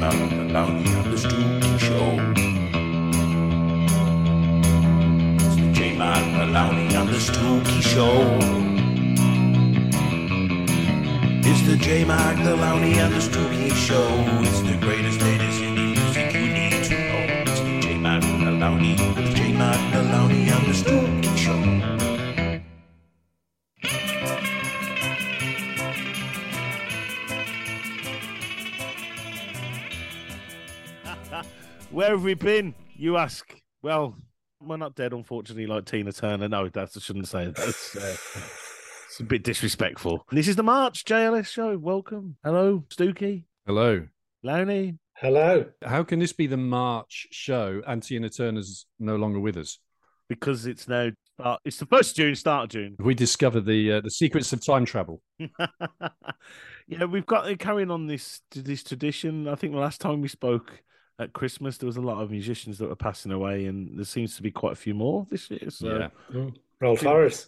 Maloney on the Stuki Show. It's the J Maloney on the Stuki Show. It's the J Maloney on the Stuki Show. It's the greatest, latest indie music you need to know. It's the J Maloney, the J Where have we been? You ask. Well, we're not dead, unfortunately, like Tina Turner. No, that's I shouldn't say that. It's, uh, it's a bit disrespectful. This is the March JLS show. Welcome. Hello, Stuki, Hello. Lowney. Hello. How can this be the March show and Tina Turner's no longer with us? Because it's now uh, it's the first June, start of June. We discover the uh, the secrets of time travel. yeah, we've got carrying on this this tradition. I think the last time we spoke at Christmas, there was a lot of musicians that were passing away, and there seems to be quite a few more this year. So Yeah. Mm. Rolf Harris.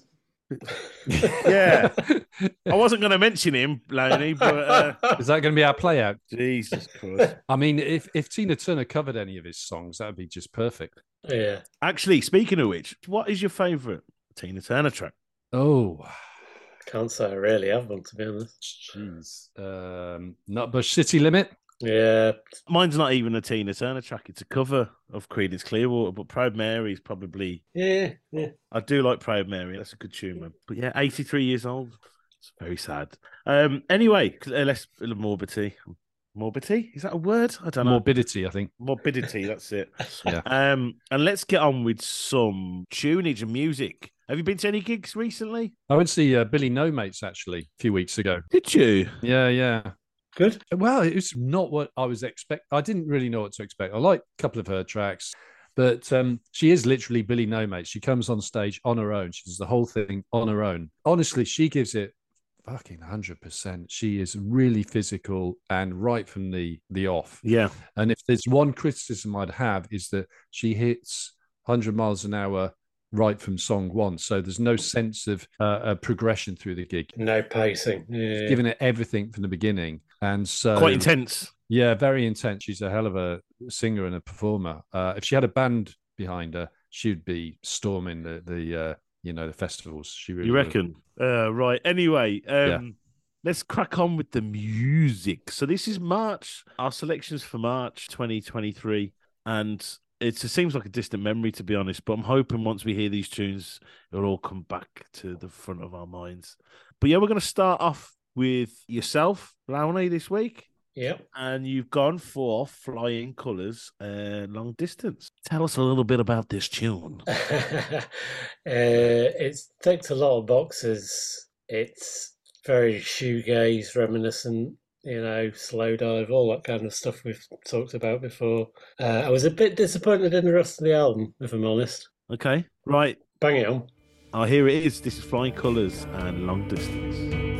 yeah. I wasn't going to mention him, Lowney, but uh, Is that going to be our play out? Jesus Christ. I mean, if if Tina Turner covered any of his songs, that would be just perfect. Yeah. Actually, speaking of which, what is your favourite Tina Turner track? Oh, Can't say I really have one, to be honest. jeez. Um, Nutbush City Limit. Yeah. Mine's not even a Tina Turner track; it's a cover of Creedence Clearwater. But Proud Mary is probably. Yeah. Yeah. I do like Proud Mary. That's a good tune, man. But yeah, eighty-three years old. It's very sad. Um. Anyway, 'cause, uh, let's morbidity. Morbidity is that a word? I don't know. Morbidity, I think. Morbidity. That's it. Yeah. Um. And let's get on with some tunage and music. Have you been to any gigs recently? I went to see uh, Billy No Mates actually a few weeks ago. Did you? Yeah, yeah. Good. Well, it was not what I was expect. I didn't really know what to expect. I like a couple of her tracks, but um, she is literally Billy No Mates. She comes on stage on her own. She does the whole thing on her own. Honestly, she gives it fucking hundred percent. She is really physical and right from the the off. Yeah. And if there's one criticism I'd have is that she hits hundred miles an hour right from song one. So there's no sense of uh, a progression through the gig. No pacing. Yeah. Giving it everything from the beginning, and so Quite intense. yeah, very intense. She's a hell of a singer and a performer. Uh, if she had a band behind her, she'd be storming the the uh, you know the festivals. She really You reckon? Uh, right. Anyway, um, Yeah. let's crack on with the music. So this is March. Our selections for March 2023, and it seems like a distant memory to be honest. But I'm hoping once we hear these tunes, it'll all come back to the front of our minds. But yeah, we're going to start off with yourself, Lowney, this week. Yep. And you've gone for Flyying Colours uh, Long Distance. Tell us a little bit about this tune. uh, it's ticked a lot of boxes. It's very shoegaze reminiscent, you know, Slowdive, all that kind of stuff we've talked about before. Uh, I was a bit disappointed in the rest of the album, if I'm honest. Okay, right. Bang it on. Oh, here it is. This is Flyying Colours and Long Distance.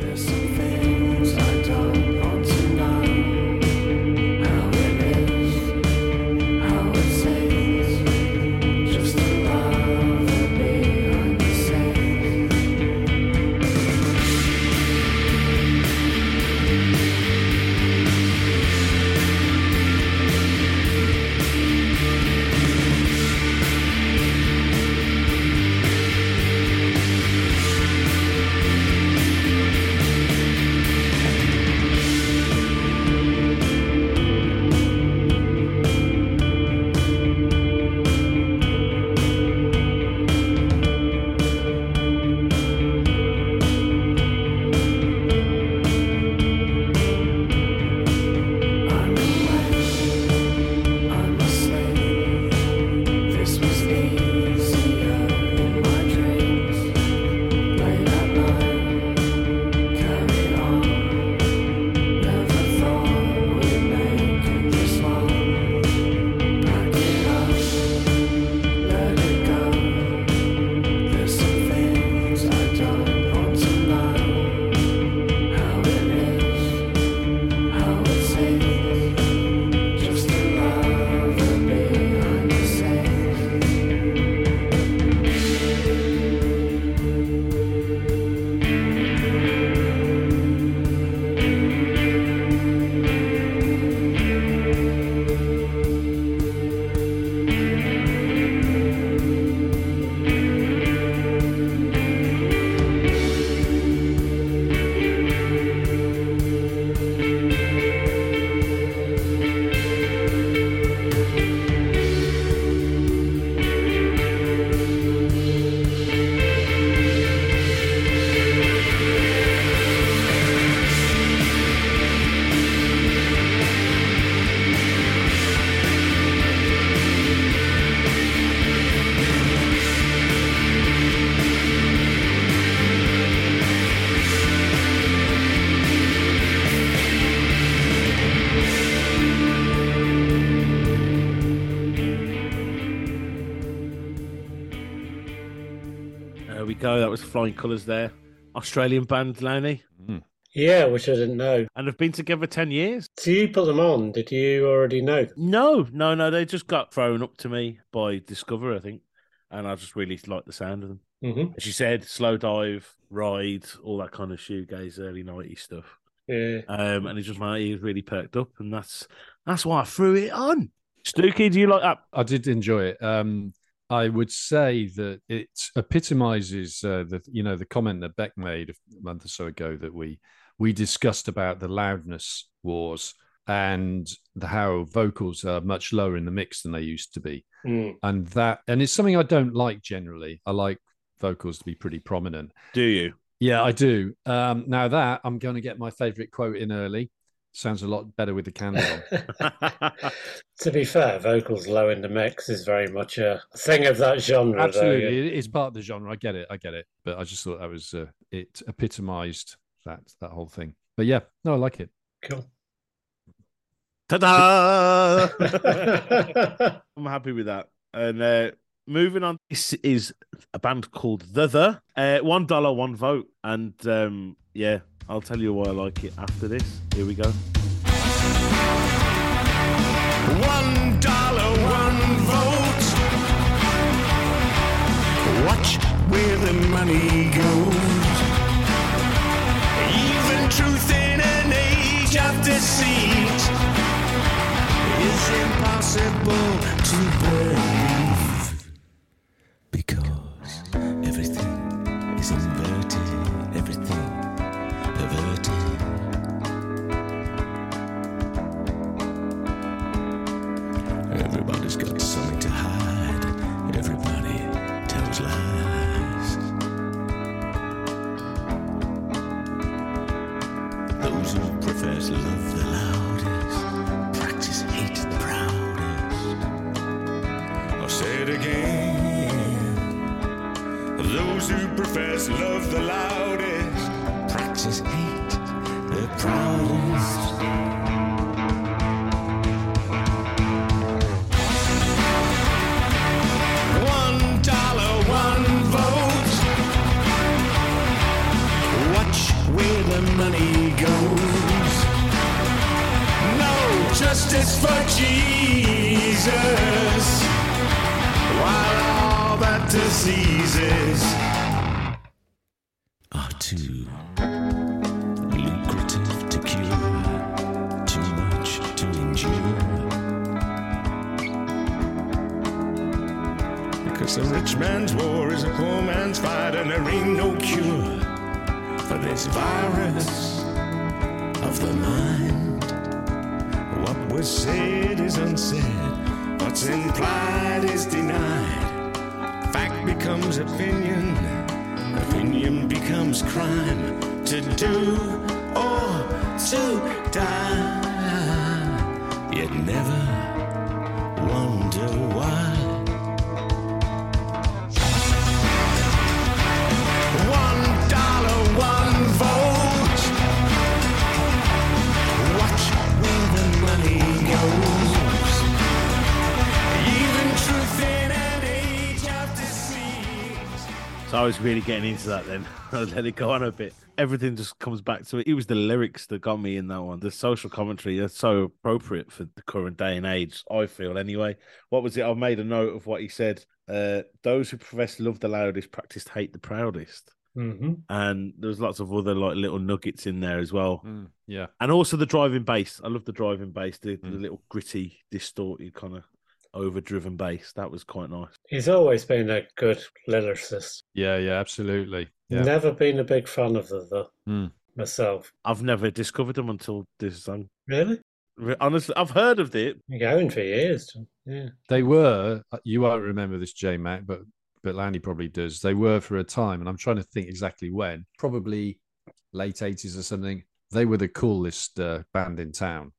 Flying colours there. Australian band, Lowney, Yeah, which I didn't know. and have been together 10 years. So you put them on. Did you already know? No, no, no. They just got thrown up to me by Discover, I think. And I just really like the sound of them. Mm-hmm. As you said, Slowdive, ride, all that kind of shoegaze, early 90s stuff. Yeah. Um, and it just my ears really perked up, and that's that's why I threw it on. Stuki, do you like that? I did enjoy it. Um, I would say that it epitomizes uh, the you know the comment that Beck made a month or so ago that we we discussed about the loudness wars and the, how vocals are much lower in the mix than they used to be, Mm. and that and it's something I don't like generally. I like vocals to be pretty prominent. Do you? Yeah, I do. Um, now that I'm going to get my favorite quote in early. Sounds a lot better with the candle to be fair, vocals low in the mix is very much a thing of that genre. though, Absolutely, yeah. it is part of the genre. I get it. I get it. But I just thought that was uh, it epitomized that that whole thing. But yeah, no, I like it. Cool. Ta-da! I'm happy with that. And uh, moving on, this is a band called The The. Uh, one dollar, one vote, and um, yeah, I'll tell you why I like it after this. Here we go. One dollar, one vote. Watch where the money goes. Even truth in an age of deceit is impossible to believe. I was really getting into that then. I let it go on a bit. Everything just comes back to it. It was the lyrics that got me in that one. The social commentary is so appropriate for the current day and age, I feel anyway. What was it? I made a note of what he said. Uh, those who profess love the loudest practiced hate the proudest. hmm And there was lots of other like little nuggets in there as well. Mm, yeah, And also the driving bass. I love the driving bass, the, the Mm. little gritty, distorted kind of overdriven bass. That was quite nice. He's always been a good lyricist. yeah, yeah, absolutely. Yeah, Never been a big fan of the, the Mm. myself. I've never discovered them until this song. Really? Re- Honestly, I've heard of it. You're going for years. Yeah. they were. uh, You won't remember this, JMac, but but Lanny probably does. They were for a time, and I'm trying to think exactly when. Probably late '80s or something. They were the coolest uh, band in town.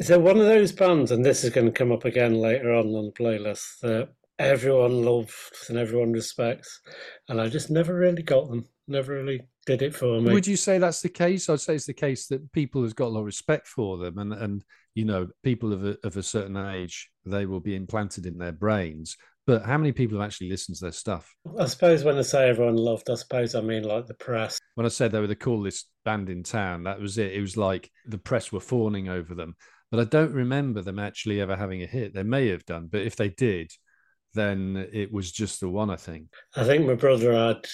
Is there one of those bands, and this is going to come up again later on on the playlist, that everyone loves and everyone respects, and I just never really got them. Never really did it for me. Would you say that's the case? I'd say it's the case that people has got a lot of respect for them, and and you know, people of a, of a certain age, they will be implanted in their brains But how many people have actually listened to their stuff? I suppose when I say everyone loved, I suppose I mean like the press. When I said they were the coolest band in town, that was it. It was like the press were fawning over them. But I don't remember them actually ever having a hit. They may have done, but if they did, then it was just the one, I think. I think my brother had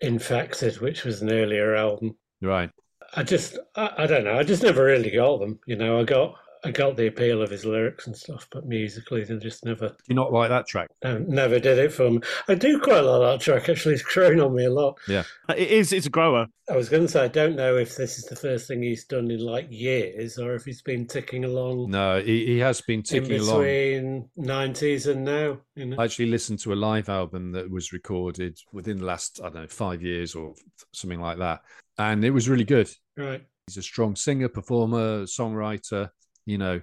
Infected, which was an earlier album. Right. I just, I, I don't know. I just never really got them. You know, I got, I got the appeal of his lyrics and stuff, but musically, they just never, Do you not like that track? no, never did it for me. I do quite like that track. Actually, it's grown on me a lot. Yeah, it is. It's a grower. I was going to say, I don't know if this is the first thing he's done in like years, or if he's been ticking along No, he, he has been in ticking along. between nineties and now. You know, I actually listened to a live album that was recorded within the last, I don't know, five years or something like that. And it was really good. right? He's a strong singer, performer, songwriter, you know,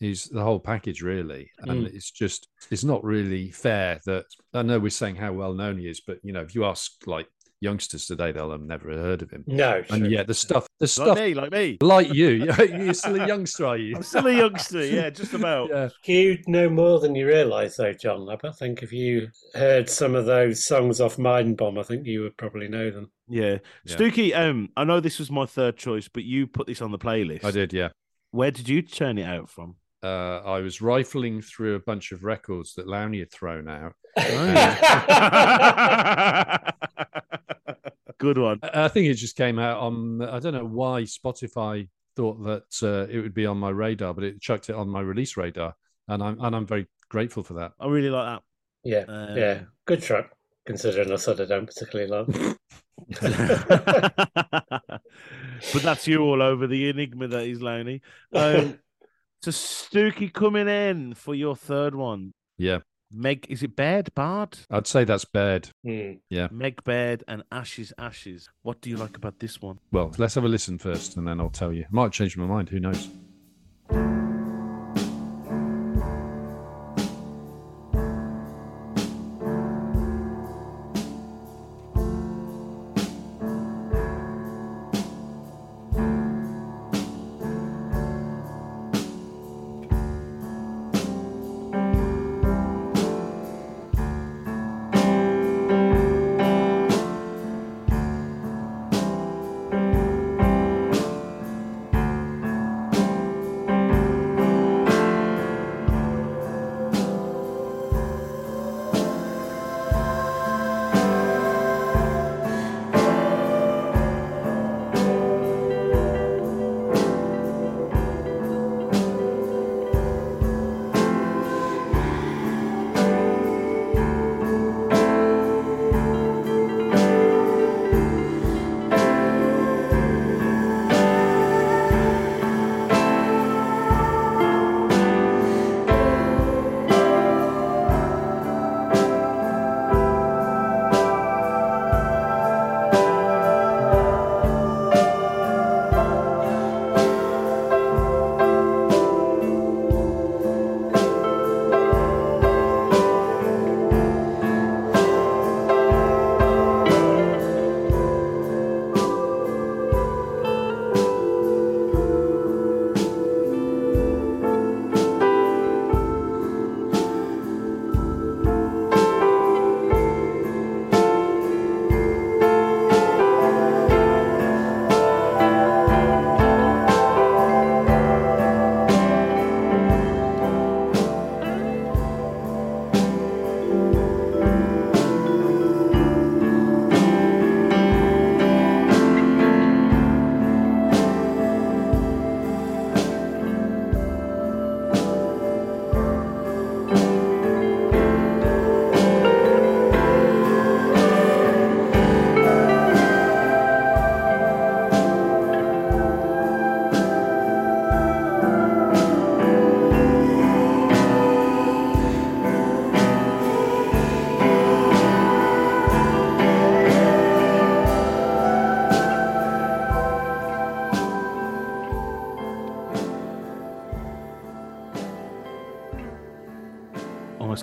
he's the whole package really. And it's just, it's not really fair that I know we're saying how well known he is, but you know, if you ask like youngsters today, they'll have never heard of him. No, And true. yet the stuff, the Like stuff me. Like me. like you, you're still a youngster, are you? I'm still a youngster. Yeah, just about. Yeah. You know more than you realise, though, John. I think if you heard some of those songs off Mind Bomb, I think you would probably know them. Yeah. Yeah. Stuki, um, I know this was my third choice, but you put this on the playlist. I did, yeah. Where did you turn it out from? Uh, I was rifling through a bunch of records that Lowney had thrown out. Good one. I I think it just came out on. I don't know why Spotify thought that uh, it would be on my radar, but it chucked it on my release radar, and I'm and I'm very grateful for that. I really like that. yeah, Uh, yeah, good track. Considering I said I don't particularly like. that. but that's you all over the enigma that is Lowney. Um, so Stuki coming in for your third one. Yeah, Meg, is it Baird Bard? I'd say that's bad. Yeah. Meg Baird and Ashes Ashes. What do you like about this one? Well, let's have a listen first, and then I'll tell you. Might change my mind. Who knows?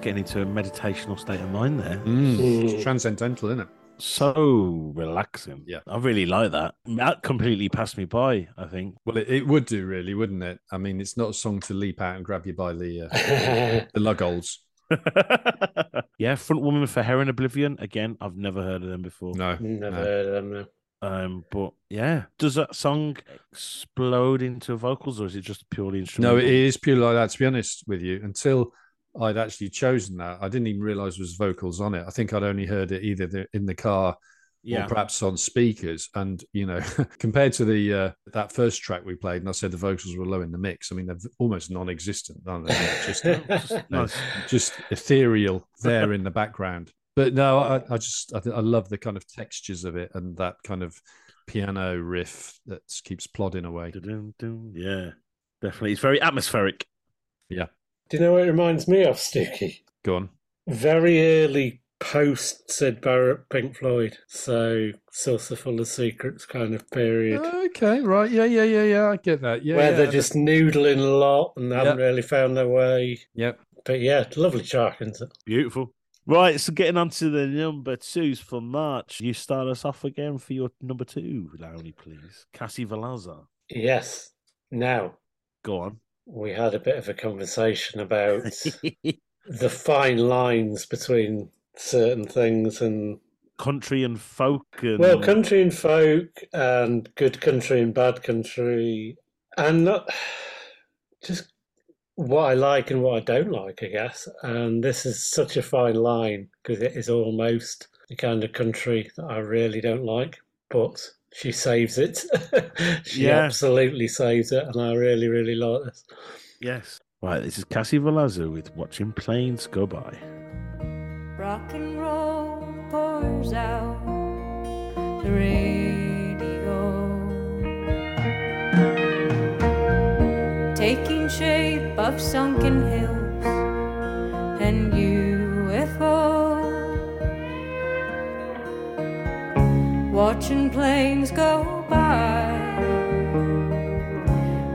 Getting into a meditational state of mind there. Mm, Mm. It's transcendental, isn't it? So relaxing. Yeah. I really like that. That completely passed me by, I think. Well, it, it would do, really, wouldn't it? I mean, it's not a song to leap out and grab you by the uh, the lug holes. yeah, front woman for Heron Oblivion. Again, I've never heard of them before. No, Never no. heard of them. No. Um, but yeah, does that song explode into vocals or is it just purely instrumental? No, it is purely like that. To be honest with you, until I'd actually chosen that, I didn't even realize there was vocals on it. I think I'd only heard it either in the car Yeah, or perhaps on speakers. And you know, compared to the uh, that first track we played, and I said the vocals were low in the mix. I mean, they're almost non-existent, aren't they? Just Just nice. just ethereal there in the background. But no, I, I just I, I love the kind of textures of it and that kind of piano riff that keeps plodding away. Yeah, definitely. It's very atmospheric. Do you know what it reminds me of, Sticky? Go on. Very early post Syd Barrett Pink Floyd. So Saucerful of Secrets kind of period. Okay, right, yeah, yeah, yeah, yeah. I get that. Yeah, where yeah. they're just noodling a lot and haven't really found their way. Yep. But yeah, lovely track, isn't it? Beautiful. Right, so getting on to the number twos for March. You start us off again for your number two, Lowney, please. Kassi Valazza. Yes. Now, Go on. We had a bit of a conversation about the fine lines between certain things and Country and folk. And... well country and folk and good country and bad country and not, just what i like and what i don't like i guess and this is such a fine line because it is almost the kind of country that i really don't like but she saves it she Yeah. absolutely saves it and i really really like this Yes. Right, this is Kassi Valazza with Watching Planes Go By. Rock and roll pours out the radio, taking shape of sunken hills Watching planes go by,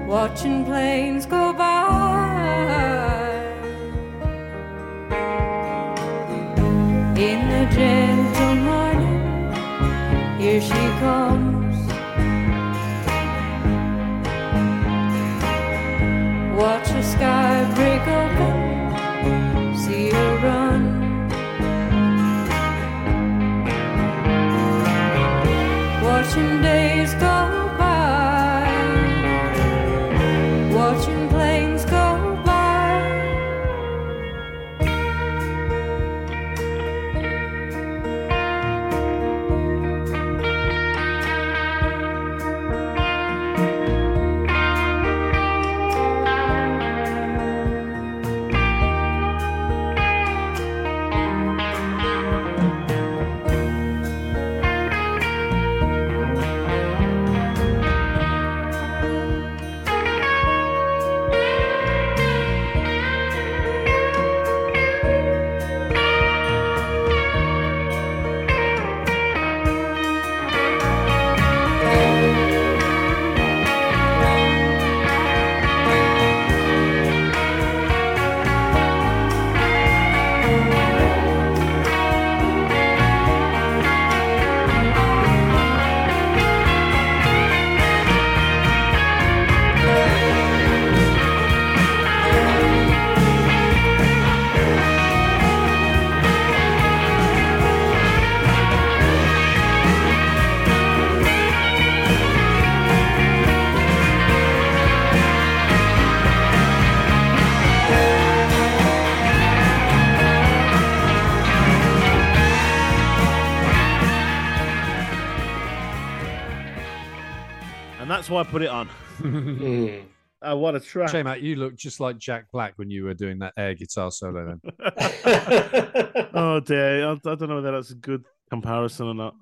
watching planes go by. In the gentle morning, here she comes. Watch the sky break open, see her run. Watching days go why I put it on. Mm. Oh, what a track. Shame, Matt, you look just like Jack Black when you were doing that air guitar solo. Then oh, dear. I, I don't know whether that's a good comparison or not.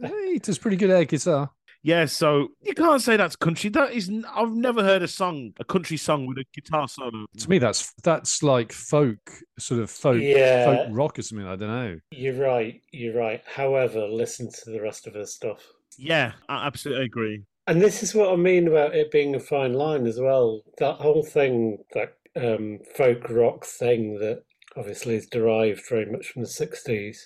hey, he does pretty good air guitar. Yeah, so you can't say that's country. That is, I've never heard a song, a country song with a guitar solo. To me, that's that's like folk, sort of folk, Yeah. folk rock or something. I don't know. You're right. You're right. However, listen to the rest of her stuff. Yeah, I absolutely agree. And this is what I mean about it being a fine line as well. That whole thing, that um, folk rock thing that obviously is derived very much from the 60s,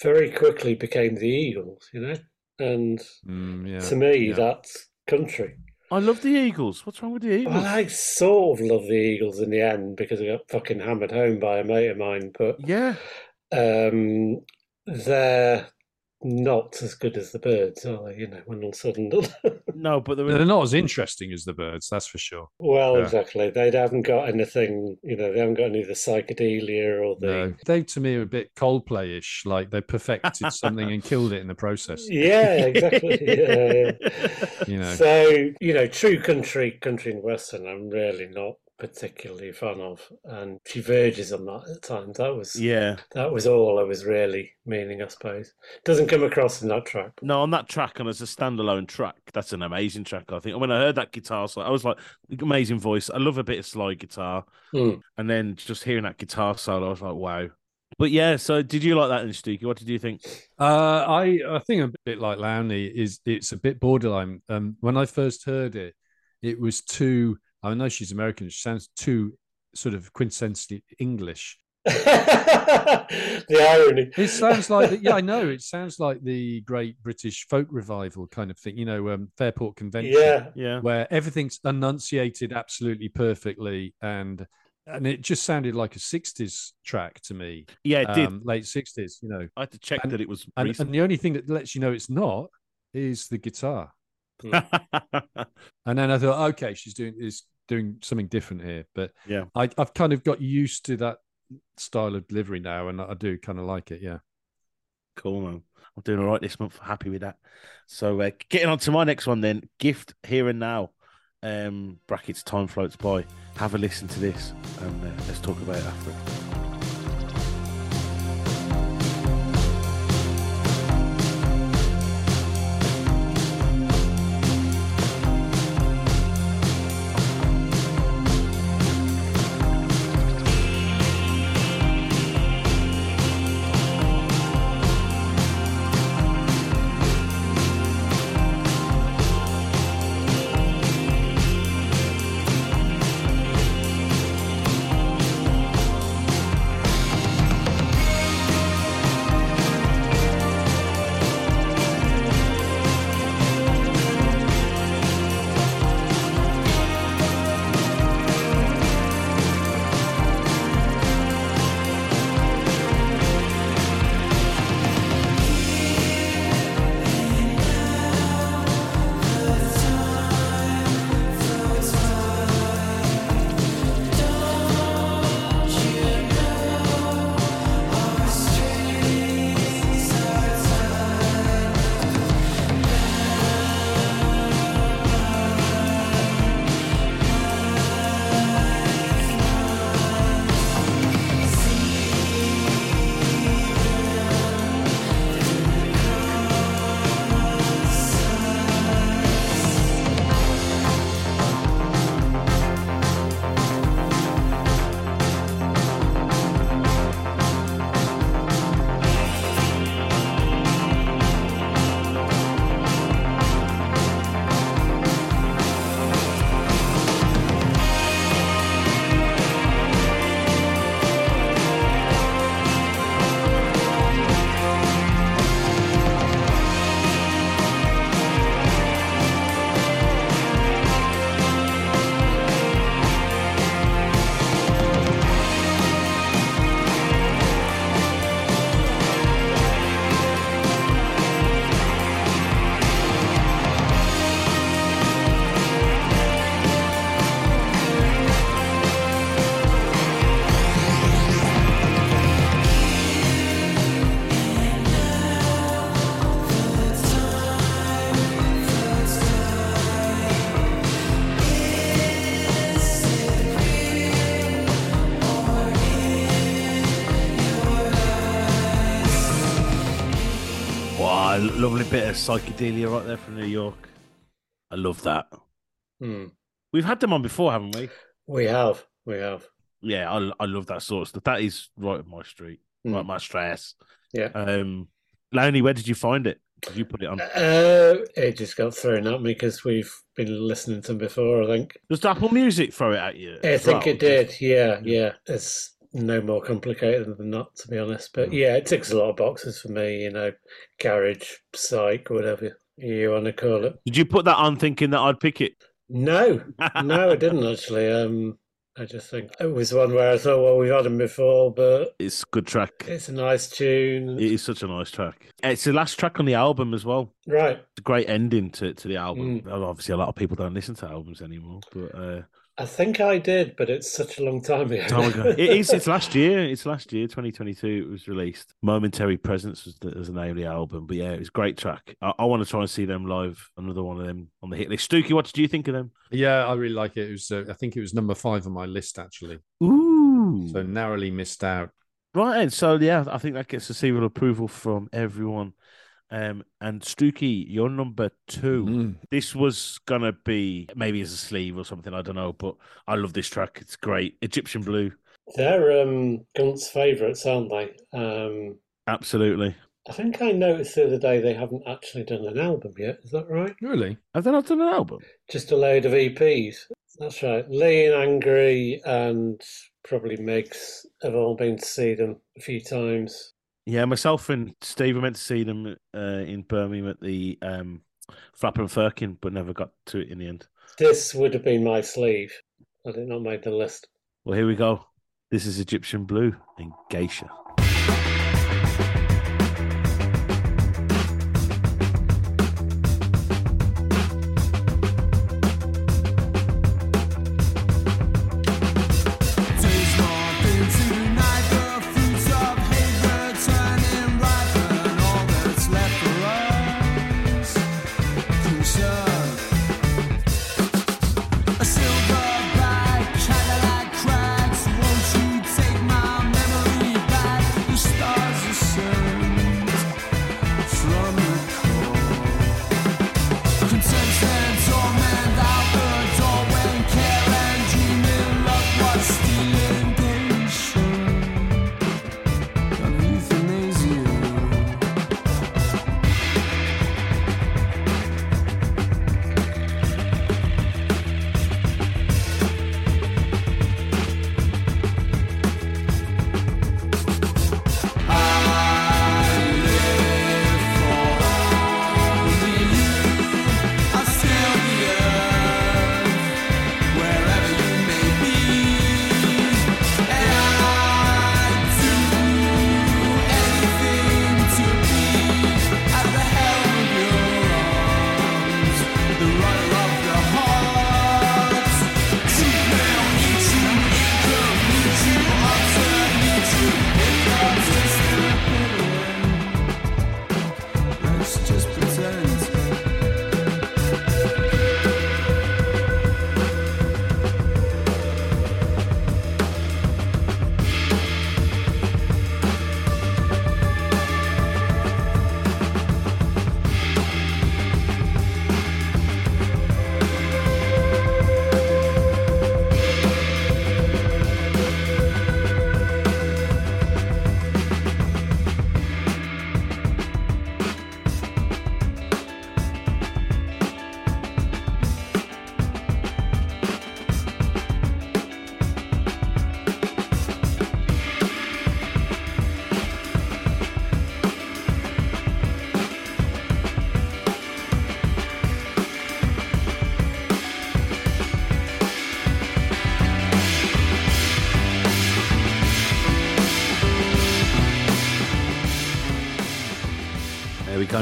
very quickly became the Eagles, you know? And Mm, yeah. to me, yeah. that's country. I love the Eagles. What's wrong with the Eagles? Well, I sort of love the Eagles in the end because I got fucking hammered home by a mate of mine, but Yeah, um, they're not as good as the Byrds, are they? You know, when all of a sudden, no, but they're They're not as interesting as the Byrds, that's for sure. well, Yeah. exactly. They haven't got anything. You know, they haven't got any of the psychedelia or the. No, they to me are a bit Coldplay-ish, like they perfected something and killed it in the process. Yeah, exactly. yeah, yeah. You know, So you know, true country, country and western. I'm really not particularly a fan of, and she verges on that at times. That was yeah. that was all I was really meaning, I suppose. Doesn't come across in that track. No, on that track, and as a standalone track, that's an amazing track. I think. When I heard that guitar, solo, I was like, amazing voice. I love a bit of slide guitar, Hmm. and then just hearing that guitar solo, I was like, wow. But yeah, so did you like that in Stuki? What did you think? Uh, I I think a bit like Lowney is it's a bit borderline. Um, when I first heard it, it was too. I know she's American. She sounds too sort of quintessentially English. the irony. It sounds like yeah, I know. It sounds like the Great British Folk Revival kind of thing. You know, um, Fairport Convention, Yeah, Yeah, where everything's enunciated absolutely perfectly, and and it just sounded like a '60s track to me. yeah, it did. um, late '60s. You know, I had to check and- that it was and, and the only thing that lets you know it's not is the guitar. And then I thought, okay, she's doing is doing something different here. But Yeah. I, I've kind of got used to that style of delivery now, and I do kind of like it. Yeah. Cool, man. I'm doing all right this month. Happy with that. So, uh, getting on to my next one then. Gift here and now. Um, brackets time floats by. Have a listen to this, and uh, let's talk about it after. Lovely bit of psychedelia right there from New York. I love that. Hmm. We've had them on before, haven't we? We have, we have. Yeah, I, I love that sort of stuff. That is right up my street, Hmm. right my stress. Yeah. Um, Lowney, where did you find it? Did you put it on? Uh, it just got thrown at me because we've been listening to them before. I think. Does Apple Music throw it at you? I think well? it did. Yeah, yeah. It's no more complicated than that, to be honest. But Hmm. yeah, it ticks a lot of boxes for me. You know, garage, psych, whatever you want to call it. Did you put that on thinking that I'd pick it? No, no, I didn't actually. Um, I just think it was one where I thought, well, we've had them before, but It's a good track. it's a nice tune. It is such a nice track. It's the last track on the album as well. Right. It's a great ending to, to the album. Mm. Obviously, a lot of people don't listen to albums anymore, but uh, I think I did, but it's such a long time ago. time ago. it is. It's last year. It's last year, 2022. It was released. Momentary Presence was the, was the name of the album. But yeah, it was a great track. I, I want to try and see them live. Another one of them on the hit list. Stuki, what did you think of them? Yeah, I really like it. It was, uh, I think it was number five on my list actually. Ooh. So narrowly missed out. Right, and so yeah, I think that gets a seal of approval from everyone. Um, and Stuki, you're number two. Mm. This was gonna be maybe as a sleeve or something, I don't know, but I love this track. It's great. Egyptian Blue, They're um, Gunt's favourites, aren't they? Um, absolutely. I think I noticed the other day they haven't actually done an album yet. Is that right? Really? Have they not done an album? Just a load of EPs. That's right. Lee and Angry and probably Megs have all been to see them a few times. Yeah, myself and Steve were meant to see them uh, in Birmingham at the um, Flapper and Firkin, but never got to it in the end. This would have been my sleeve I did not make the list. Well, here we go. This is Egyptian Blue and Geisha.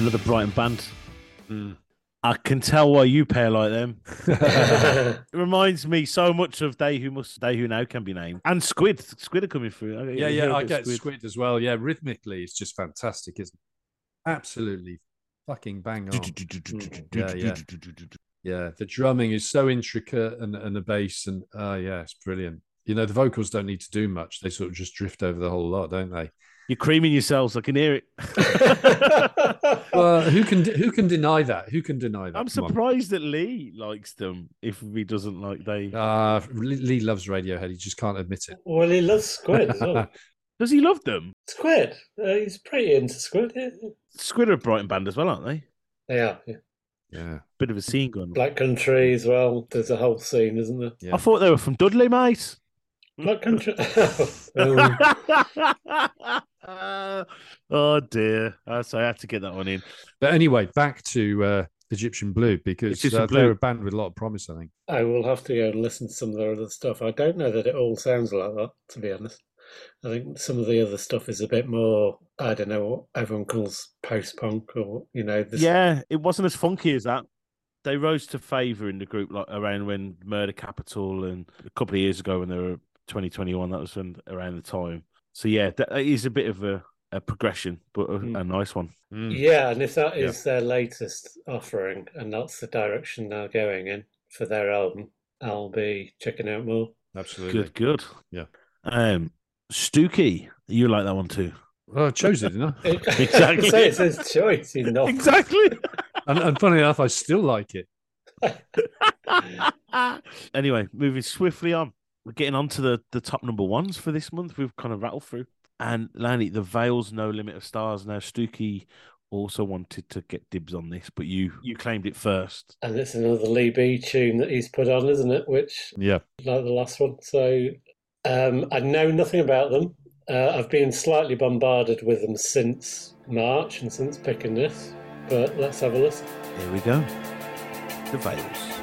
Another Brighton band. Mm. I can tell why you pair like them. It reminds me so much of They Who Must, They Who Now Can Be Named, and Squid. Squid are coming through. Yeah, yeah, I get of squid. as well. Yeah, rhythmically, it's just fantastic, isn't it? Absolutely fucking bang on. Yeah, yeah. Yeah, the drumming is so intricate and, and the bass and uh yeah, it's brilliant. You know, the vocals don't need to do much. They sort of just drift over the whole lot, don't they? You're creaming yourselves. I can hear it. Well, who can who can deny that? Who can deny that? I'm Come on. surprised that Lee likes them if he doesn't like they. Uh, Lee Lee loves Radiohead. He just can't admit it. well, he loves Squid well. Does he love them? Squid. Uh, he's pretty into Squid. Yeah. Squid are a Brighton band as well, aren't they? They are. Yeah. yeah, Bit of a scene going. Black Country as well. There's a whole scene, isn't there? yeah. I thought they were from Dudley, mate. Black Country. Um, oh dear. Uh, so I have to get that one in. But anyway, back to uh, Egyptian Blue because Egyptian uh, Blue. they're a band with a lot of promise. I think. I will have to go and listen to some of their other stuff. I don't know that it all sounds like that, to be honest. I think some of the other stuff is a bit more, I don't know what everyone calls post punk or, you know, this, Yeah, it wasn't as funky as that. They rose to favour in the group like around when Murder Capital and a couple of years ago when they were 2021. That was when, around the time. So yeah, that is a bit of a, a progression, but a, Mm. a nice one. Yeah, and if that is Yeah. their latest offering and that's the direction they're going in for their album, I'll be checking out more. Absolutely. Good, good. Yeah. Um, Stuki, you like that one too? Well, I chose it, didn't I? Exactly. so it's his choice, you know. Exactly. And, and funny enough, I still like it. anyway, moving swiftly on. We're getting on to the, the top number ones for this month. We've kind of rattled through. And Lanny, the Veils No Limit of Stars. Now, Stuki also wanted to get dibs on this, but you you claimed it first. And it's another Lee B tune that he's put on, isn't it? Which, Yeah. like the last one. So um, I know nothing about them. Uh, I've been slightly bombarded with them since March and since picking this. But let's have a listen. Here we go. The Veils.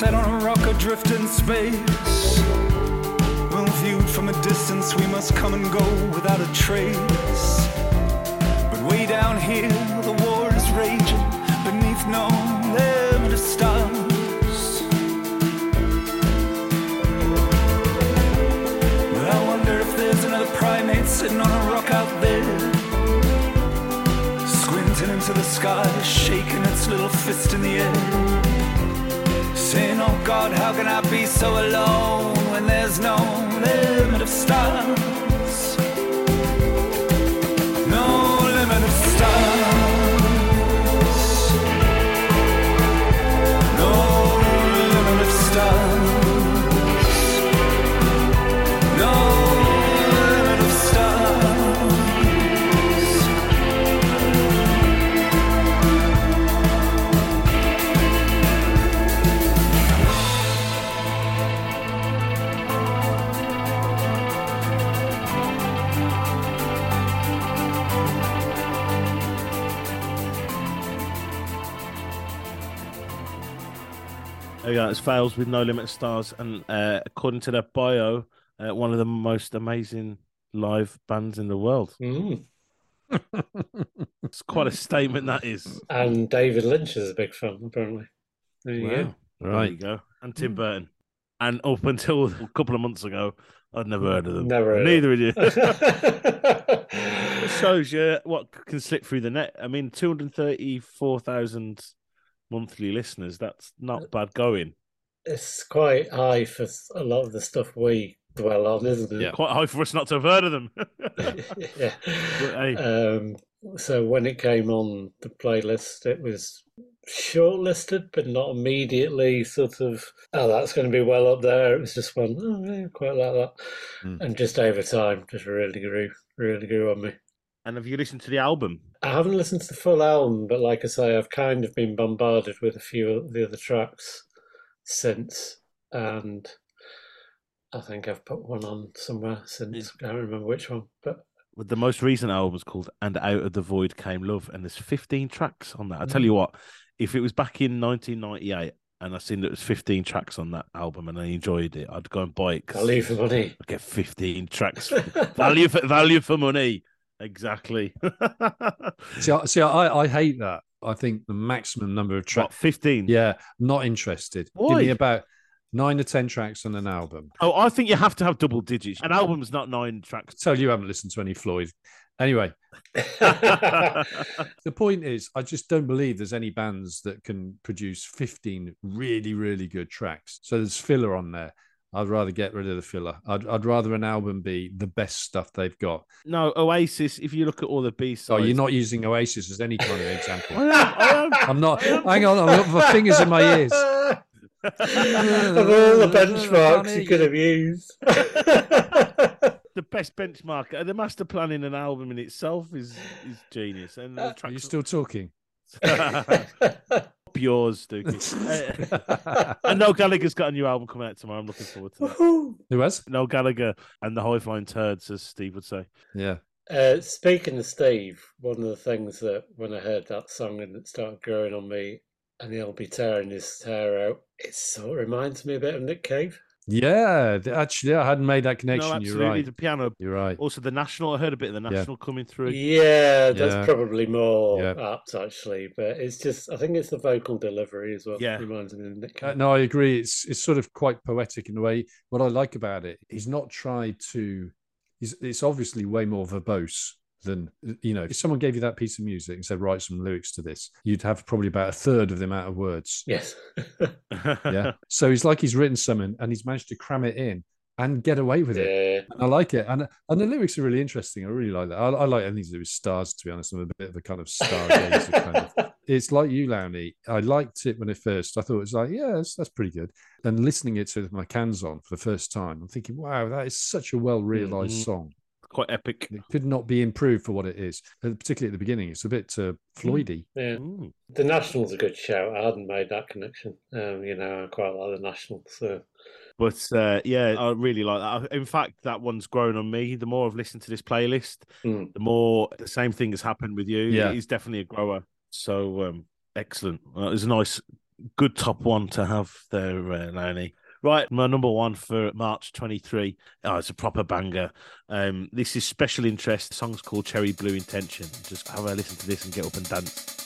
Set on a rock adrift in space. Well, viewed from a distance, we must come and go without a trace. But way down here, the war is raging beneath no limit of stars. But I wonder if there's another primate sitting on a rock out there. Squinting into the sky, shaking its little fist in the air. Saying, Oh God, how can I be so alone when there's no limit of stars? No limit of stars. There you go. It's Veils with No Limit Stars. And uh, according to their bio, uh, one of the most amazing live bands in the world. Mm. It's quite a statement, that is. And David Lynch is a big fan, apparently. There you Wow. go. There Right. you go. And Tim Burton. And up until a couple of months ago, I'd never heard of them. Never heard Neither of you. Shows you what can slip through the net. I mean, 234,000 monthly listeners. That's not bad going. it's quite high for a lot of the stuff we dwell on, isn't it? Yeah. Quite high for us not to have heard of them. yeah. But, hey. Um, so when it came on the playlist, it was shortlisted, but not immediately sort of, oh, that's going to be well up there. It was just one, oh, yeah, quite like that. Mm. And just over time, just really grew, really grew on me. And have you listened to the album? I haven't listened to the full album, but like I say, I've kind of been bombarded with a few of the other tracks since, and I think I've put one on somewhere since. I don't remember which one, but But the most recent album is called "And Out of the Void Came Love," and there's 15 tracks on that. I Mm. tell you what, if it was back in 1998 and I seen there was 15 tracks on that album and I enjoyed it, I'd go and buy it. value for money. I'd get 15 tracks, value for value for money. Exactly. See, I, see, I, I hate that. I think the maximum number of tracks. 15? Yeah, not interested. Give me about nine or ten tracks on an album. Oh, I think you have to have double digits. An album's not nine tracks. Tell you haven't listened to any Floyd. Anyway, the point is, I just don't believe there's any bands that can produce 15 really, really good tracks. So there's filler on there. I'd rather get rid of the filler. I'd, I'd rather an album be the best stuff they've got. no, Oasis, if you look at all the B sides. So you're not using Oasis as any kind of example. I am, I am. I'm not. Hang on, I've got my fingers in my ears. of all the benchmarks you could have used. the best benchmark. Uh, The master plan in an album in itself is is genius. And the Are you still talking? Up yours, Dookie. Uh, and Noel Gallagher's got a new album coming out tomorrow. I'm looking forward to that. Woohoo. Who has? Noel Gallagher and the High Flying Turds, as Steve would say. Yeah. Uh, speaking of Steve, one of the things that when I heard that song and it started growing on me, and he'll be tearing his hair out, it sort of reminds me a bit of Nick Cave. Yeah. Actually, I hadn't made that No, connection. absolutely. You're right. The piano. You're right. Also, the National. I heard a bit of the Yeah. National coming through. Yeah, that's Yeah. probably more Yeah. apt actually, but it's just I think it's the vocal delivery as well. Yeah. reminds me of Nick Uh, no, I agree. It's it's sort of quite poetic in a way. What I like about it, he's not tried to. He's, it's obviously way more verbose than you know. If someone gave you that piece of music and said write some lyrics to this, you'd have probably about a third of the amount of words. Yes. Yeah. so he's like he's written something and he's managed to cram it in and get away with it. yeah. And I like it, and and the lyrics are really interesting. I really like that. I, I like anything to do with stars. To be honest, I'm a bit of a kind of stargazer kind of. It's like you, Lowney. I liked it when it first. I thought it was like, yeah, that's, that's pretty good. And listening it to with my cans on for the first time, I'm thinking, wow, that is such a well realized Mhm. song. Quite epic. It could not be improved for what it is, uh, particularly at the beginning. It's a bit uh, Floydy. Yeah. Mm. The National's is a good show. I hadn't made that connection. Um, you know, I quite like the National. So But uh, yeah, I really like that. In fact, that one's grown on me. The more I've listened to this playlist, Mm. the more the same thing has happened with you. Yeah. He's definitely a grower. So um, excellent. Uh, it was a nice, good top one to have there, uh, Laney. Right, my number one for March 23. Oh, it's a proper banger. Um, this is special interest. The song's called Cherry Blue Intention. Just have a listen to this and get up and dance.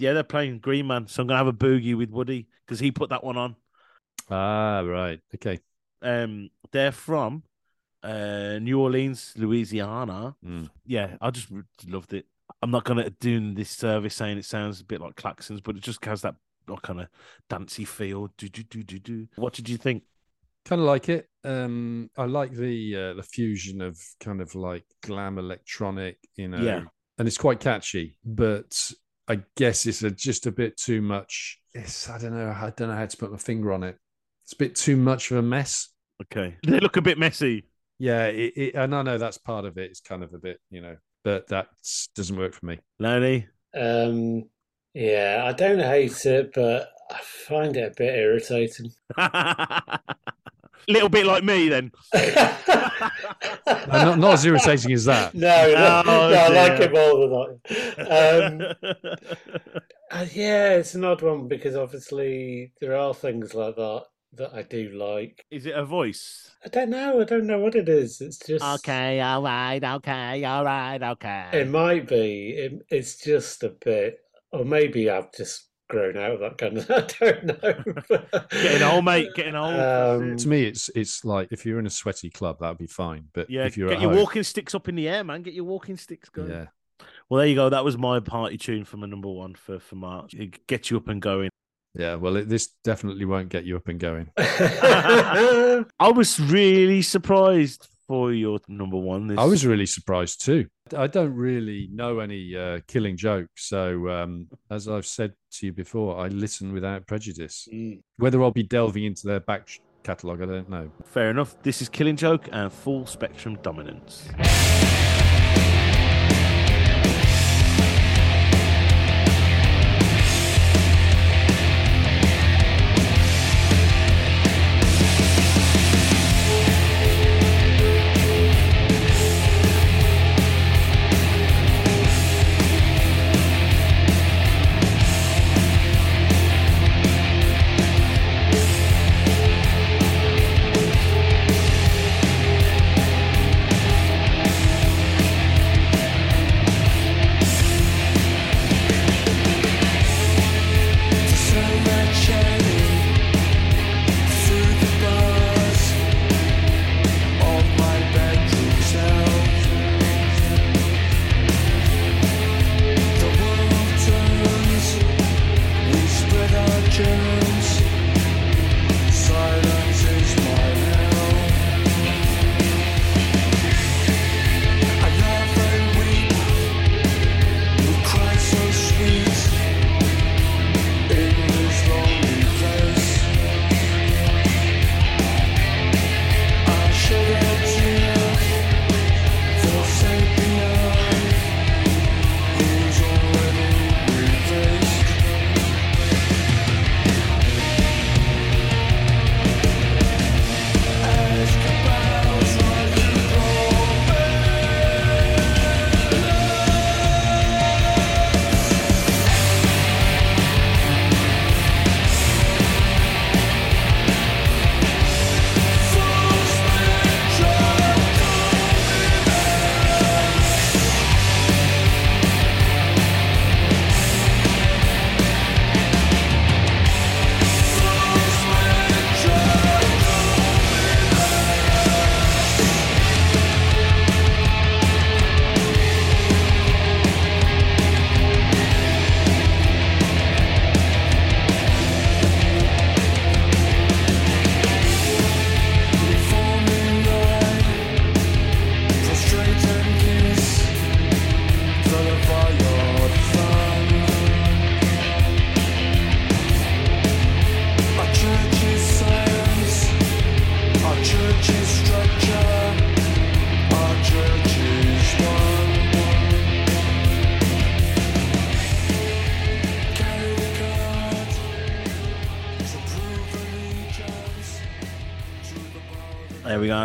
Yeah, they're playing Green Man, so I'm gonna have a boogie with Woody because he put that one on. Ah, right. Okay. Um, they're from uh, New Orleans, Louisiana. Mm. Yeah, I just loved it. I'm not gonna do this service saying it sounds a bit like Klaxons, but it just has that kind of dancey feel. Do do do do do. What did you think? Kind of like it. Um, I like the uh, the fusion of kind of like glam electronic, you know, Yeah. and it's quite catchy. But I guess it's a, just a bit too much. It's I don't know. I don't know how to put my finger on it. It's a bit too much of a mess. Okay, they look a bit messy. Yeah, it, it, and I know that's part of it. It's kind of a bit, you know, but that doesn't work for me. Lonely. Um, yeah, I don't hate it, but I find it a bit irritating. Little bit like me then. No, not, not as irritating as that. No, no, Oh, no, I like dear. it more than that. Um, uh, yeah, it's an odd one because obviously there are things like that that I do like. Is it a voice? I don't know. I don't know what it is. It's just Okay, all right, okay, all right, okay. It might be. It, it's just a bit, or maybe I've just grown out of that kind of. I don't know. Getting old, mate. Getting old. Um. To me, it's it's like if you're in a sweaty club, that'd be fine. But yeah, if you're get at your home, walking sticks up in the air, man. Get your walking sticks going. yeah, Well, there you go. That was my party tune for my number one for for March. It gets you up and going. yeah. Well, it, this definitely won't get you up and going. I was really surprised for your number one. This... I was really surprised too. I don't really know any uh, killing jokes, so um, as I've said to you before, I listen without prejudice. Mm. Whether I'll be delving into their back catalogue, I don't know. fair enough. This is Killing Joke and Full Spectrum Dominance.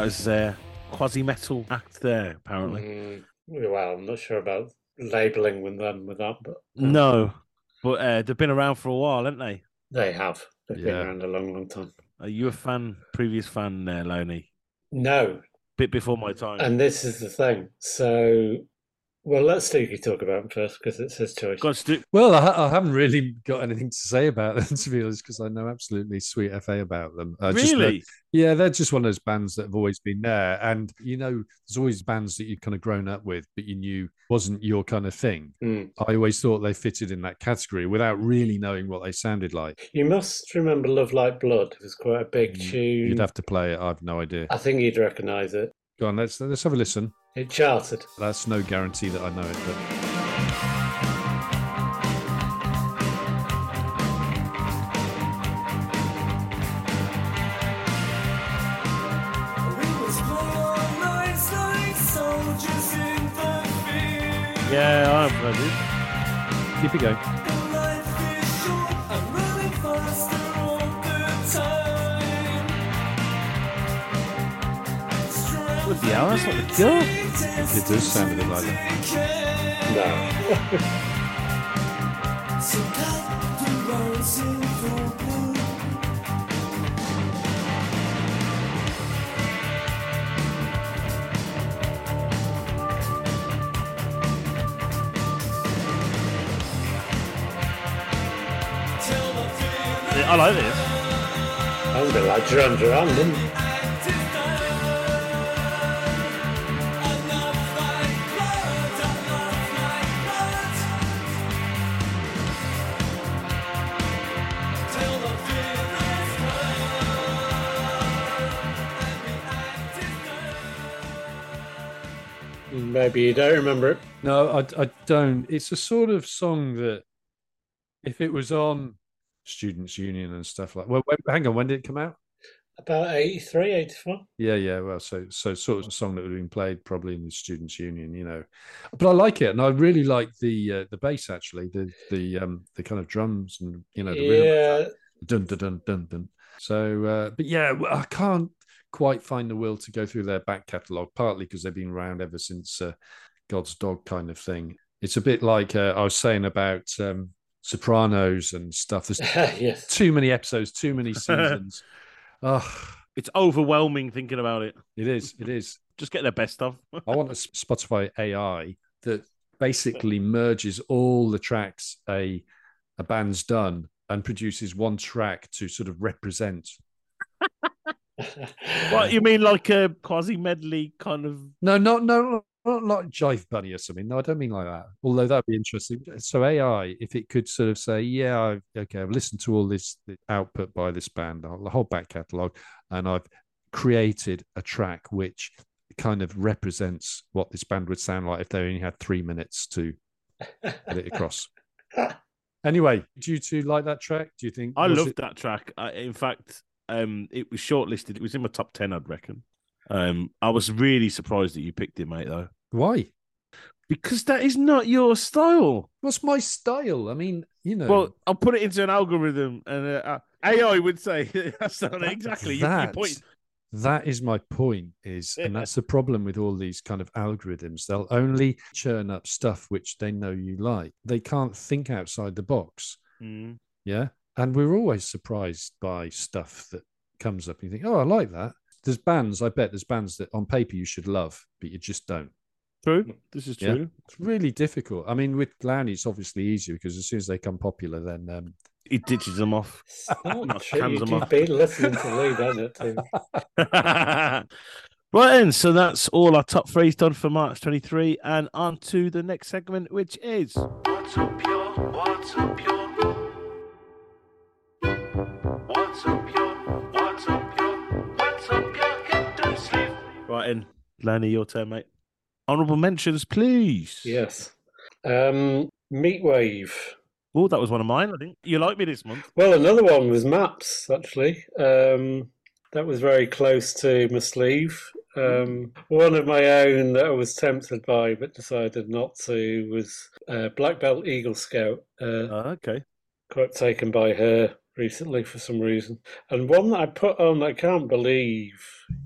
Power. There we go. It's a quasi metal act there, apparently. Mm, well, I'm not sure about labeling with them with that, but um, No, but uh, they've been around for a while, haven't they? they have. They've Yeah. been around a long, long time. Are you a fan, previous fan there, Lowney? No, Bit before my time. and this is the thing. So, well, let Stevie talk about him first because it's his choice. Got Stu- Well, I, I haven't really got anything to say about them to be honest, because I know absolutely sweet fa about them. I just know- really? yeah, they're just one of those bands that have always been there, and you know, there's always bands that you've kind of grown up with, but you knew wasn't your kind of thing. Mm. I always thought they fitted in that category without really knowing what they sounded like. You must remember "Love Like Blood." It was quite a big Mm, tune. You'd have to play it. I've no idea. I think you'd recognise it. Go on, let's let's have a listen. It charted. That's no guarantee that I know it, but Yeah, I've heard it. keep it going. Bloody hell, that's not the cure. It does sound a bit like that. No. I like this. Sounds a bit like Duran Duran, didn't it? Maybe you don't remember it. No, I, I don't. It's a sort of song that, if it was on Students' Union and stuff like, well, when, hang on, when did it come out? About 83, 84. Yeah, yeah. Well, so so sort of a song that would have been played probably in the Students' Union, you know. But I like it, and I really like the uh, the bass actually, the the um the kind of drums and you know the rhythm, Yeah, dun dun dun dun dun. So, uh, but yeah, I can't quite find the will to go through their back catalogue, partly because they've been around ever since uh, God's Dog kind of thing. It's a bit like uh, I was saying about um, Sopranos and stuff. There's yes. too many episodes, too many seasons. oh, It's overwhelming thinking about it. it is. It is. Just get their best stuff. I want a Spotify AI that basically merges all the tracks a a band's done and produces one track to sort of represent. What you mean, like a quasi medley kind of? No, not no, not like Jive Bunny or something. No, I don't mean like that. Although that'd be interesting. So AI, if it could sort of say, yeah, I've, okay, I've listened to all this output by this band, the whole- back catalogue, and I've created a track which kind of represents what this band would sound like if they only had three minutes to get it across. Anyway, do you two like that track? Do you think I loved it- that track. I, in fact, um, it was shortlisted. It was in my top ten, I'd reckon. Um, I was really surprised that you picked it, mate, though, Why? because that is not your style. What's my style? I mean, you know. Well, I'll put it into an algorithm, and uh, uh, AI would say that's not That- exactly. That- point. that is my point is and that's the problem with all these kind of algorithms they'll only churn up stuff which they know you like they can't think outside the box Mm. yeah and we're always surprised by stuff that comes up and you think oh i like that there's bands i bet there's bands that on paper you should love but you just don't True. This is Yeah. true. it's really difficult i mean with Lowney, it's obviously easier because as soon as they come popular then um, He ditches them off. It's not Not hands You'd them off. be listening to Lee Bennett too. right then, so that's all our top threes done for March 23, and on to the next segment, which is What's up, yo? What's up, yo? Right in. Lanny, your turn, mate. Honorable mentions, please. Yes. Um, Meatwave. Oh, that was one of mine. I think you like me this month. Well, another one was Maps, actually. Um, that was very close to my sleeve. Um, one of my own that I was tempted by but decided not to was uh, Black Belt Eagle Scout. Uh, Uh, okay. quite taken by her recently for some reason. And one that I put on, I can't believe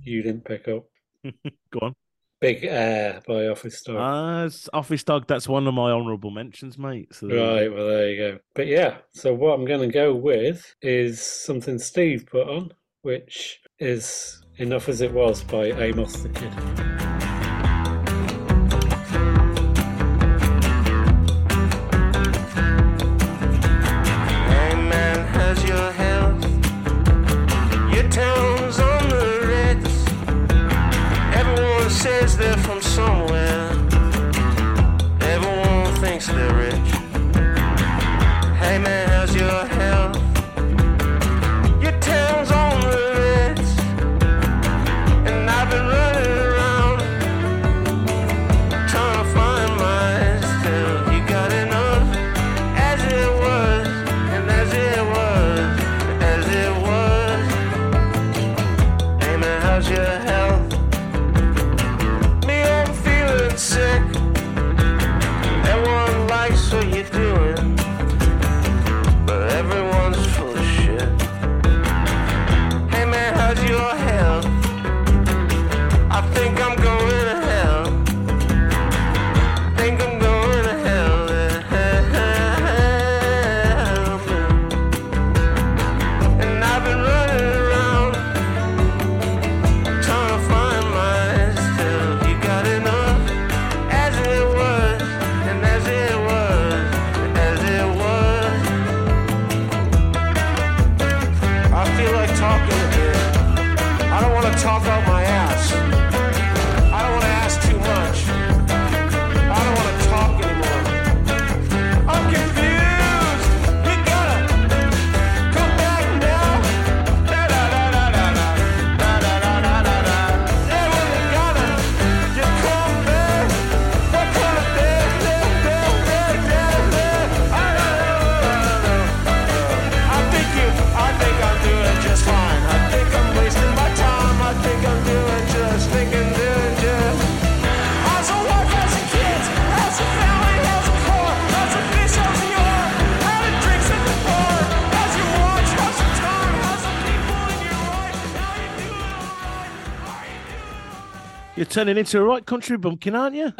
you didn't pick up. Go on. Big Air by Office Dog. Ah, it's Office Dog. That's one of my honourable mentions, mate. So Right, well, there you go. But yeah, so what I'm going to go with is something Steve put on, which is Enough as It Was by Amos the Kid. Turning into a right country bumpkin, aren't you?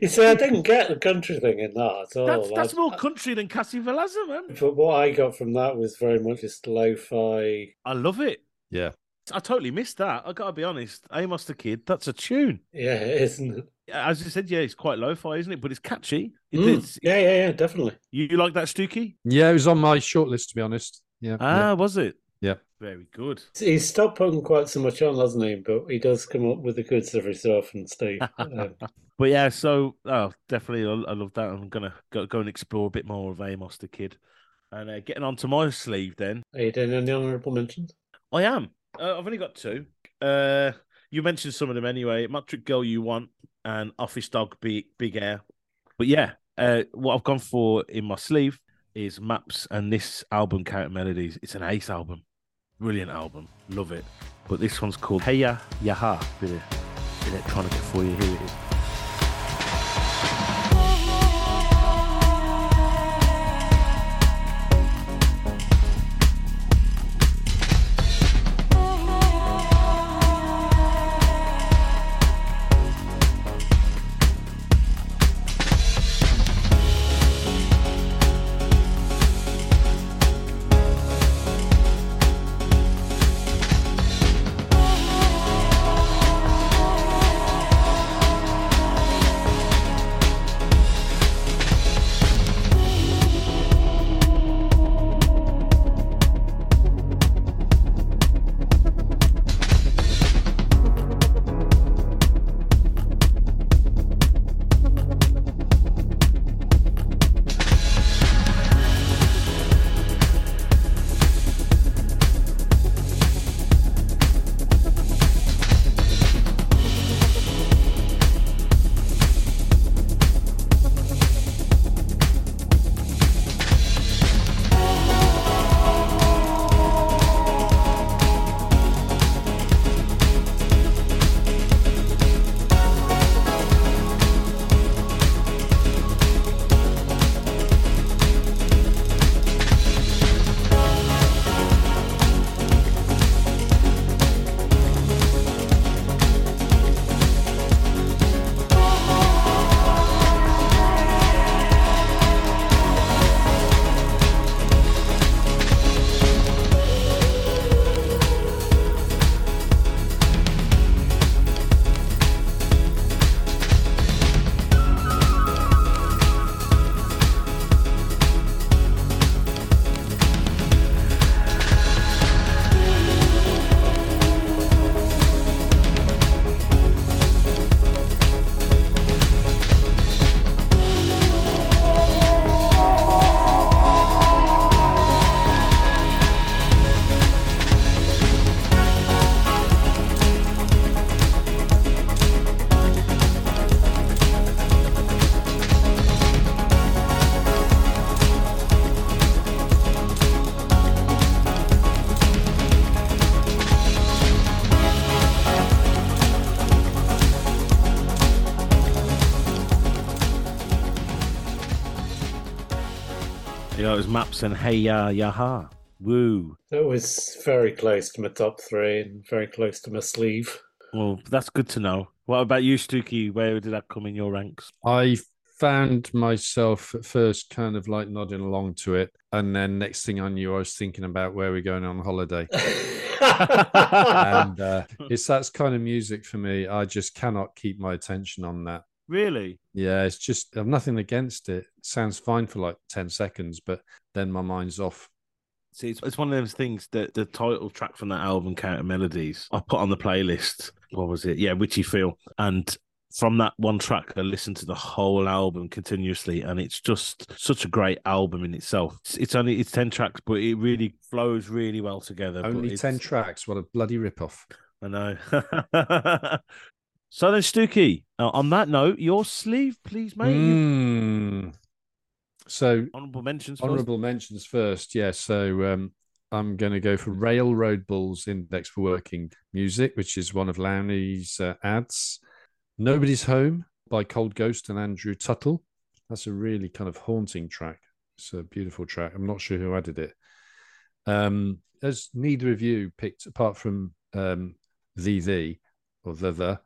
You see, I didn't get the country thing in that at all. That's, that's I- more country than Kassi Valazza, man. But what I got from that was very much just lo-fi. I love it. Yeah. I totally missed that. I gotta be honest. Amos the Kid, that's a tune. Yeah, isn't it? As you said, yeah, it's quite lo-fi, isn't it? But it's catchy. It- Mm, it's- Yeah, yeah, yeah, definitely. you, you like that, Stuki? Yeah, it was on my shortlist to be honest. Yeah. Ah, was it? Very good. He's stopped putting quite so much on, hasn't he? But he does come up with the goods every so often, Steve. Um, But yeah, so oh, definitely, I, I love that. I'm gonna go, go and explore a bit more of Amos the Kid. And uh, getting onto my sleeve, then are you doing any honourable mentions? I am. Uh, I've only got two. Uh, you mentioned some of them anyway. Metric Girl, you want, and Office Dog, Big Big Air. But yeah, uh, what I've gone for in my sleeve is Maps and this album, Counter Melodies. It's an ace album, brilliant album, love it. But this one's called Heya Yaha, bit of electronica for you. Here it is. Maps and Heya Yaha. Woo. That was very close to my top three and very close to my sleeve. Well, that's good to know. What about you, Stuki? Where did that come in your ranks? I found myself at first kind of like nodding along to it. And then next thing I knew, I was thinking about where we're going on holiday. and uh, it's that kind of music for me. I just cannot keep my attention on that. Really? Yeah, it's just I've nothing against it. it. Sounds fine for like 10 seconds, but then my mind's off. See, it's, it's one of those things that the title track from that album, Counter Melodies, I put on the playlist. What was it? Yeah, Witchy Feel. And from that one track, I listened to the whole album continuously, and it's just such a great album in itself. It's, it's only it's ten tracks, but it really flows really well together. Only 10 tracks. What a bloody ripoff. I know. so then, Stuki, uh, on that note, your sleeve, please, mate. You- Mm. So Honorable mentions. first. Honorable mentions first, yeah. So um, I'm going to go for Railroad Bulls Index for Working Musik, which is one of Lowney's uh, ads. Nobody's Home by Cold Ghost and Andrew Tuttle. That's a really kind of haunting track. It's a beautiful track. I'm not sure who added it. Um, as neither of you picked, apart from um, the the or the the,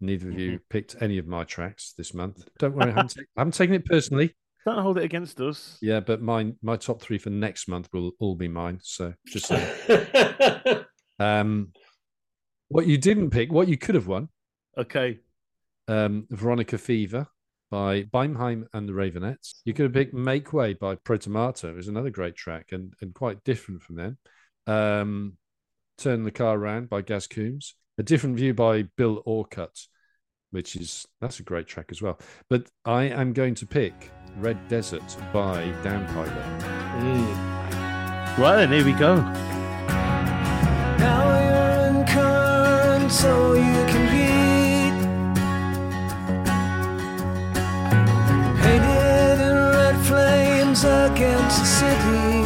neither of you picked any of my tracks this month. Don't worry, I haven't, ta- I haven't taken it personally. Don't hold it against us. Yeah, but mine, my top three for next month will all be mine. So just saying. Um, what you didn't pick, what you could have won, Okay. um, Veronica Fever by Beimheim and the Raveonettes. You could have picked Make Way by Protomartyr. It was another great track and, and quite different from them. Um, Turn the Car Around by Gaz Coombes. A Different View by Bill Orcutt, which is, that's a great track as well. But I am going to pick Red Desert by Downpilot. Right hmm. then, here we go. Now you're in current, so you can read. Painted in red flames against the city.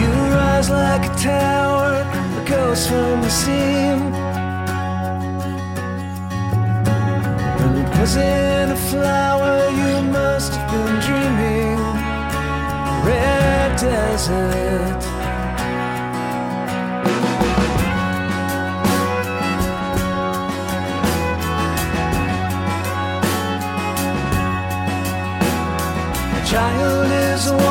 You rise like a tower, a ghost from the scene. Wasn't a flower, you must have been dreaming red desert. A child is wandering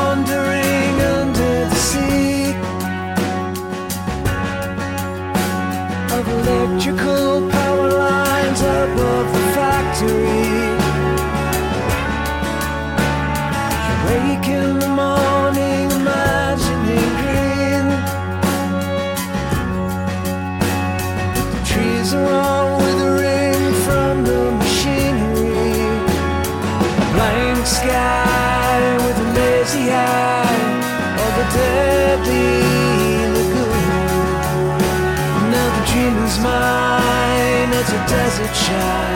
desert shines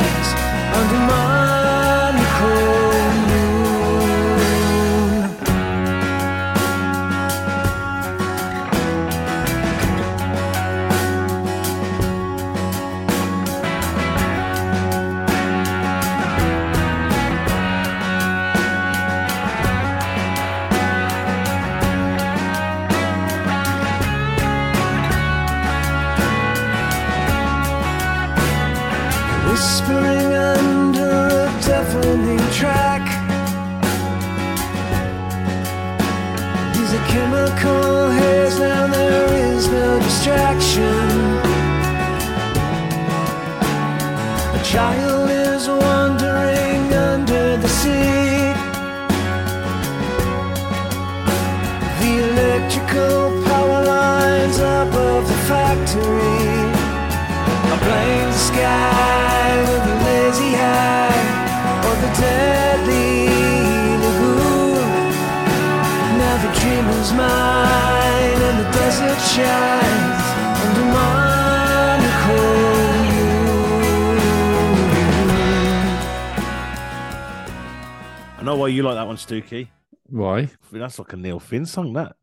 why you like that one, Stuki. Why? That's like a Neil Finn song, that.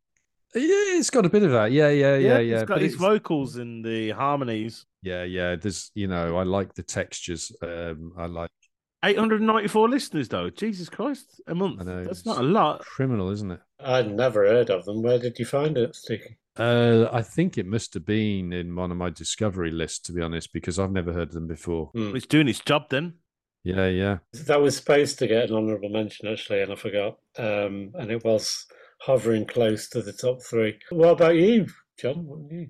Yeah, it's got a bit of that. Yeah, yeah, yeah, yeah. yeah. It's got But his it's- vocals and the harmonies. Yeah, yeah. There's, you know, I like the textures. Um, I like 894 listeners, though. Jesus Christ, a month. I know, That's it's- not a lot. Criminal, isn't it? I'd never heard of them. Where did you find it, Sticky? Uh, I think it must have been in one of my discovery lists, to be honest, because I've never heard of them before. Hmm. It's doing its job then. Yeah, yeah. That was supposed to get an honourable mention, actually, and I forgot. Um, and it was hovering close to the top three. What about you, John? What about you?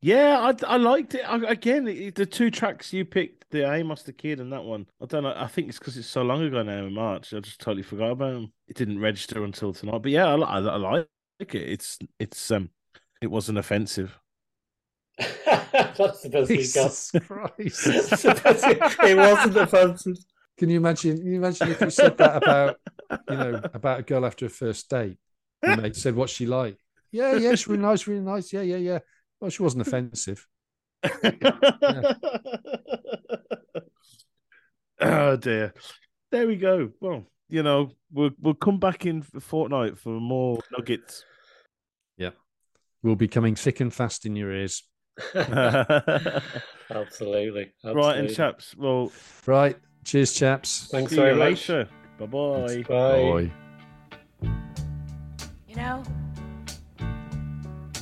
Yeah, I, I liked it. I, again, the two tracks you picked, the Amos the Kid and that one, I don't know. I think it's because it's so long ago now in March. I just totally forgot about them. It didn't register until tonight. But yeah, I, I, I like it. It's it's um, it wasn't offensive. That's the best we got. Christ. That's the best we- it wasn't offensive. Can you imagine? Can you imagine if you said that about, you know, about a girl after a first date? You mate said what she like. Yeah, yeah, it's really nice, really nice. Yeah, yeah, yeah. Well, she wasn't offensive. oh dear. There we go. Well, you know, we'll we'll come back in a fortnight for more nuggets. Yeah. We'll be coming thick and fast in your ears. Right, Absolutely. Right, and chaps. Well, Right. Cheers, chaps. Thanks see very you much. later. Bye bye. Bye. You know,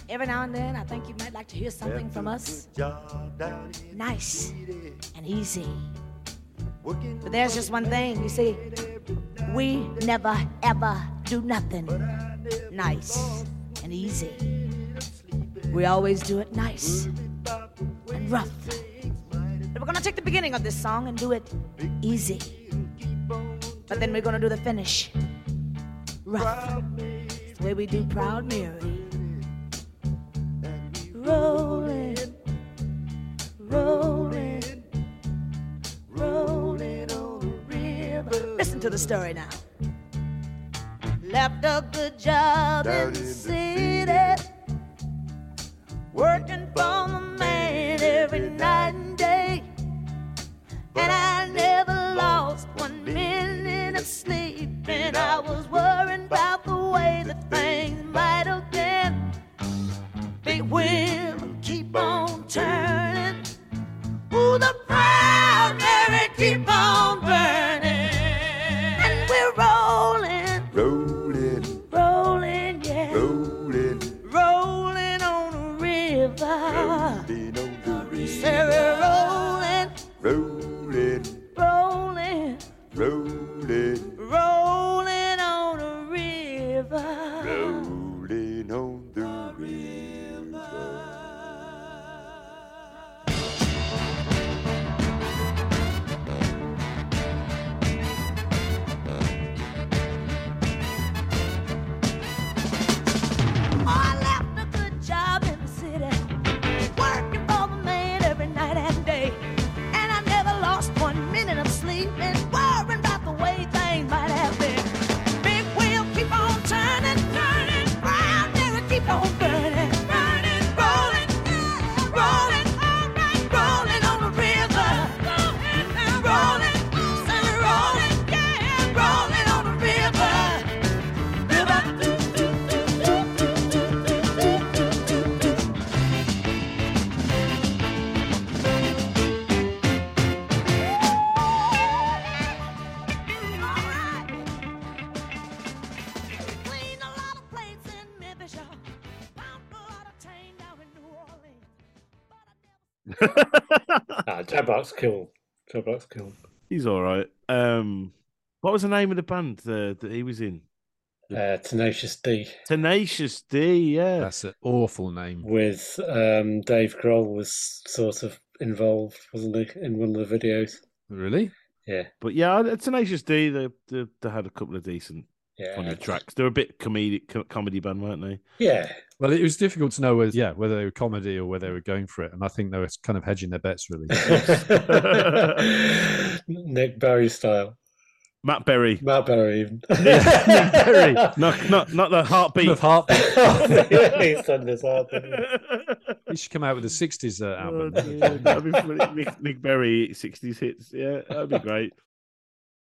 every now and then I think you might like to hear something from us. Nice and easy. But there's just one thing, you see, we never ever do nothing nice and easy. We always do it nice and rough. But we're gonna take the beginning of this song and do it easy. But then we're gonna do the finish rough. It's the way we do Proud Mary. Rolling, rolling, rolling on the river. Listen to the story now. Left a good job in the city, working for the man every night and day. And I never lost one minute of sleep. And I was worrying about the way that things might have been. Big wheel keep on turning. Ooh, the proud Mary keep on burning. Orleans. Jack Black's cool. Joe He's all right. Um, what was the name of the band uh, that he was in? Uh, Tenacious D Tenacious D. Yeah. That's an awful name. with um, Dave Grohl was sort of involved, wasn't he, in one of the videos? Really? Yeah, But yeah, uh, Tenacious D. They, they they had a couple of decent yeah, funny tracks. They're a bit comedic comedy band, weren't they? yeah. Well, it was difficult to know whether, yeah, whether they were comedy or whether they were going for it. And I think they were kind of hedging their bets, really. Nick Berry style. Matt Berry. Matt Berry, even. Nick Berry. Not not not the heartbeat. of heartbeat. He's done this hard thing. He should come out with a 60s uh, Oh, album. dear. That'd be. Nick, Nick Berry, 60s hits. Yeah, that'd be great.